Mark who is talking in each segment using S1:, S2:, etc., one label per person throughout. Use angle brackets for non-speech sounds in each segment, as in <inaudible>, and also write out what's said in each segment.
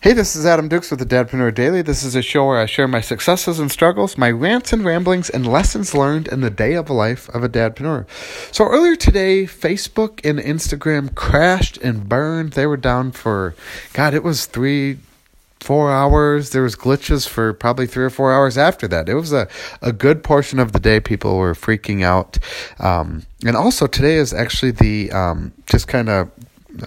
S1: Hey, this is Adam Dukes with the Dadpreneur Daily. This is a show where I share my successes and struggles, my rants and ramblings, and lessons learned in the day of life of a dadpreneur. So earlier today, Facebook and Instagram crashed and burned. They were down for, God, it was three, four hours. There was glitches for probably three or four hours after that. It was a, a good portion of the day. People were freaking out. Um, and also today is actually the, um, just kind of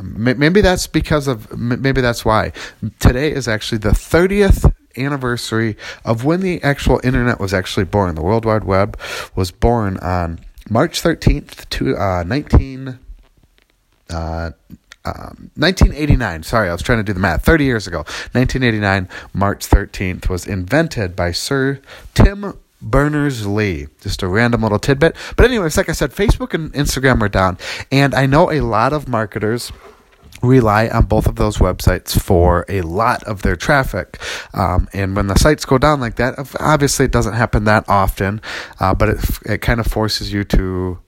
S1: maybe that's because of maybe that's why. Today is actually the 30th anniversary of when the actual internet was actually born. The world wide web was born on march 13th to uh, 19 uh, um, 1989 sorry i was trying to do the math. 30 years ago. 1989 march 13th was invented by sir tim Berners Lee. Just a random little tidbit. But, anyways, like I said, Facebook and Instagram are down. And I know a lot of marketers rely on both of those websites for a lot of their traffic. Um, and when the sites go down like that, obviously it doesn't happen that often, uh, but it, it kind of forces you to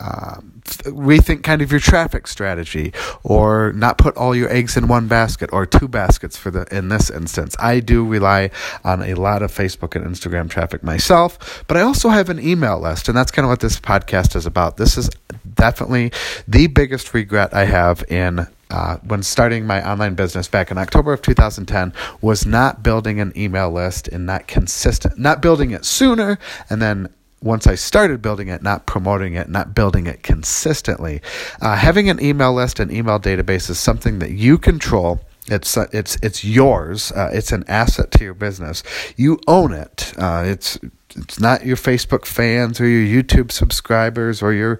S1: um, rethink kind of your traffic strategy or not put all your eggs in one basket or two baskets for the in this instance. I do rely on a lot of facebook and instagram traffic myself but i also have an email list and that's kind of what this podcast is about. This is definitely the biggest regret i have in uh, when starting my online business back in October of 2010 was not building an email list and not consistent, not building it sooner, and then once I started building it, not promoting it, not building it consistently. Uh, having an email list and email database is something that you control. It's uh, it's it's yours. Uh, it's an asset to your business. You own it. Uh, it's it's not your Facebook fans or your YouTube subscribers or your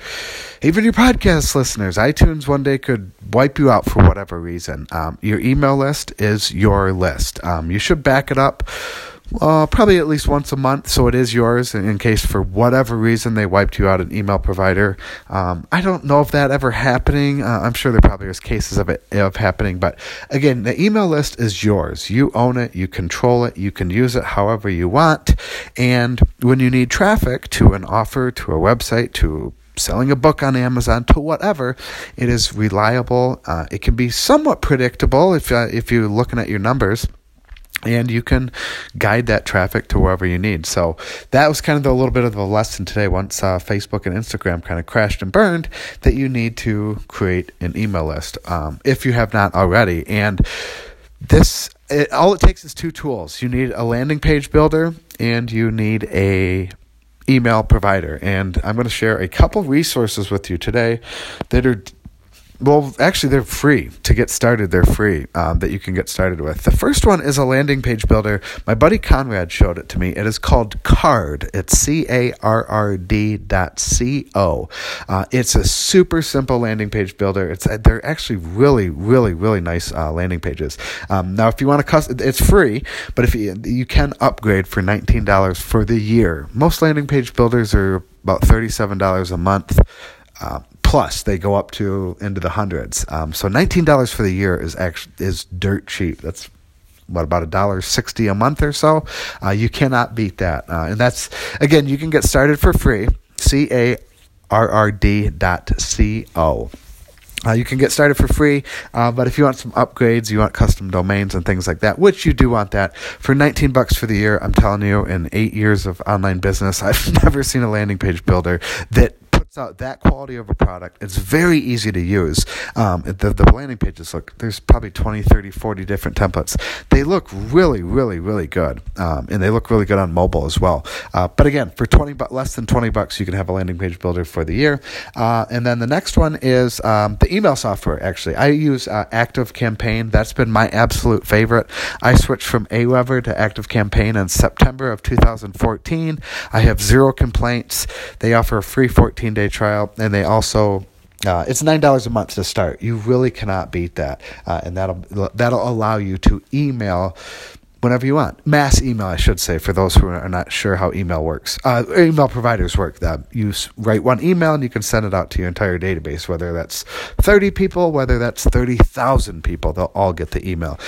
S1: even your podcast listeners. iTunes one day could wipe you out for whatever reason. Um, your email list is your list. Um, you should back it up uh, probably at least once a month, so it is yours in case for whatever reason they wiped you out an email provider. Um, I don't know if that ever happening. Uh, I'm sure there probably is cases of it of happening, but again, the email list is yours. You own it, you control it, you can use it however you want, and when you need traffic to an offer, to a website, to selling a book on Amazon to whatever, it is reliable. Uh, it can be somewhat predictable if uh, if you're looking at your numbers and you can guide that traffic to wherever you need. So that was kind of a little bit of the lesson today. Once uh, Facebook and Instagram kind of crashed and burned, that you need to create an email list um, if you have not already. And this it, all it takes is two tools. You need a landing page builder and you need a email provider. And I'm going to share a couple resources with you today that are well, actually, they're free to get started. They're free um, that you can get started with. The first one is a landing page builder. My buddy Conrad showed it to me. It is called Carrd. It's C A R R D dot C O. Uh, it's a super simple landing page builder. It's uh, they're actually really, really, really nice uh, landing pages. Um, now, if you want to custom, it's free, but if you you can upgrade for nineteen dollars for the year. Most landing page builders are about thirty seven dollars a month. Uh, plus they go up to into the hundreds. Um, so nineteen dollars for the year is actually is dirt cheap. That's what about a dollar sixty a month or so. Uh, you cannot beat that, uh, and that's again you can get started for free. C A R R D dot C O. Uh, you can get started for free, uh, but if you want some upgrades, you want custom domains and things like that, which you do want that for 19 bucks for the year. I'm telling you, in eight years of online business, <laughs> I've never seen a landing page builder that out that quality of a product. It's very easy to use. Um, the, the landing pages look, there's probably 20, 30, 40 different templates. They look really, really, really good. Um, and they look really good on mobile as well. Uh, but again, for 20 but less than 20 bucks, you can have a landing page builder for the year. Uh, and then the next one is um, the email software, actually. I use uh, ActiveCampaign. That's been my absolute favorite. I switched from AWeber to ActiveCampaign in September of 2014. I have zero complaints. They offer a free 14 day trial, and they also uh, it's nine dollars a month to start. You really cannot beat that, uh, and that'll that'll allow you to email whenever you want. Mass email, I should say, for those who are not sure how email works. Uh, email providers work. That you write one email and you can send it out to your entire database, whether that's thirty people, whether that's thirty thousand people. They'll all get the email.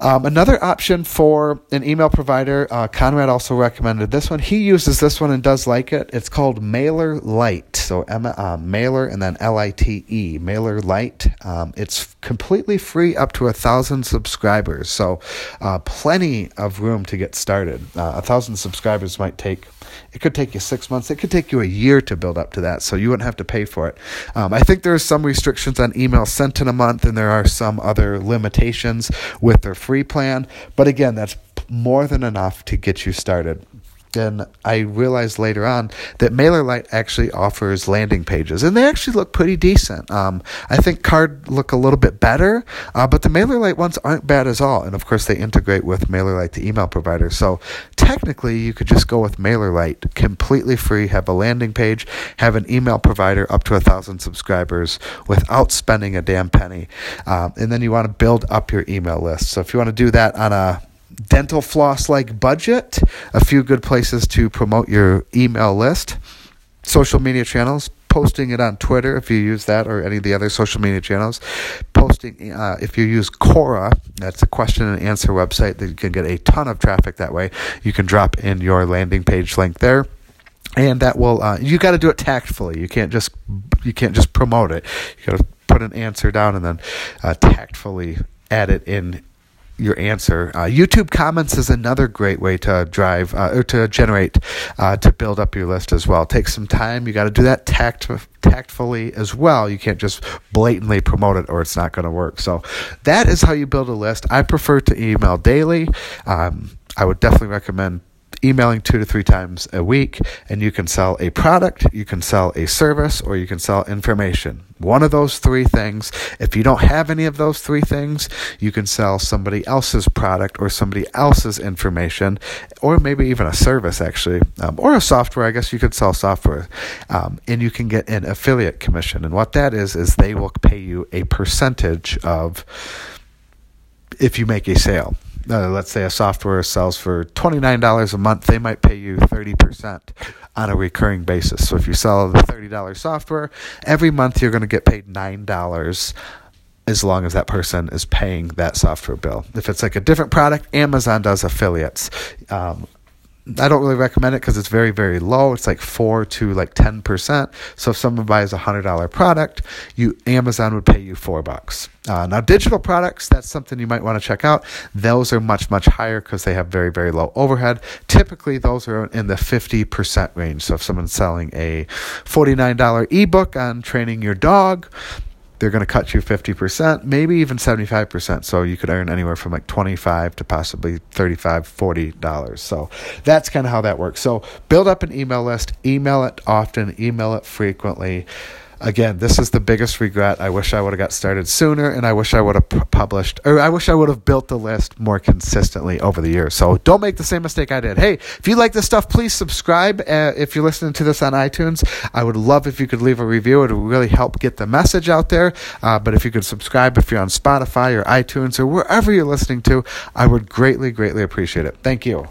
S1: Um, another option for an email provider, uh, Conrad also recommended this one. He uses this one and does like it. It's called MailerLite. So M- uh, Mailer and then L I T E, MailerLite. Um, it's completely free up to a thousand subscribers. So uh, plenty of room to get started. Uh, a thousand subscribers might take it could take you six months. It could take you a year to build up to that, so you wouldn't have to pay for it. Um, I think there are some restrictions on email sent in a month, and there are some other limitations with their free plan. But again, that's more than enough to get you started then I realized later on that MailerLite actually offers landing pages, and they actually look pretty decent. Um, I think Carrd look a little bit better, uh, but the MailerLite ones aren't bad at all. And of course, they integrate with MailerLite, the email provider. So technically, you could just go with MailerLite, completely free, have a landing page, have an email provider up to a thousand subscribers without spending a damn penny. Um, and then you want to build up your email list. So if you want to do that on a dental floss like budget, a few good places to promote your email list, social media channels, posting it on Twitter if you use that or any of the other social media channels. Posting uh, if you use Quora, that's a question and answer website that you can get a ton of traffic that way. You can drop in your landing page link there. And that will uh, you got to do it tactfully. You can't just you can't just promote it. You got to put an answer down and then uh, tactfully add it in your answer. Uh, YouTube comments is another great way to drive uh, or to generate uh, to build up your list as well. Take some time. You got to do that tact tactfully as well. You can't just blatantly promote it or it's not going to work. So that is how you build a list. I prefer to email daily. Um, I would definitely recommend emailing two to three times a week, and you can sell a product, you can sell a service, or you can sell information. One of those three things. If you don't have any of those three things, you can sell somebody else's product or somebody else's information, or maybe even a service, actually, um, or a software. I guess you could sell software, um, and you can get an affiliate commission. And what that is, is they will pay you a percentage of if you make a sale uh, let's say a software sells for $29 a month, they might pay you 30% on a recurring basis. So if you sell the $30 software, every month you're going to get paid $9 as long as that person is paying that software bill. If it's like a different product, Amazon does affiliates. Um, I don't really recommend it because it's very, very low. It's like four to like ten percent. So if someone buys a hundred dollar product, you Amazon would pay you four bucks. Uh, now, digital products, that's something you might want to check out. Those are much, much higher because they have very, very low overhead. Typically, those are in the 50% range. So if someone's selling a $49 ebook on training your dog, they're going to cut you 50%, maybe even 75%. So you could earn anywhere from like 25 to possibly 35, 40 dollars. So that's kind of how that works. So build up an email list, email it often, email it frequently again, this is the biggest regret. I wish I would have got started sooner, and I wish I would have p- published, or I wish I would have built the list more consistently over the years. So don't make the same mistake I did. Hey, if you like this stuff, please subscribe. Uh, if you're listening to this on iTunes, I would love if you could leave a review. It would really help get the message out there. Uh, but if you could subscribe, if you're on Spotify or iTunes or wherever you're listening to, I would greatly, greatly appreciate it. Thank you.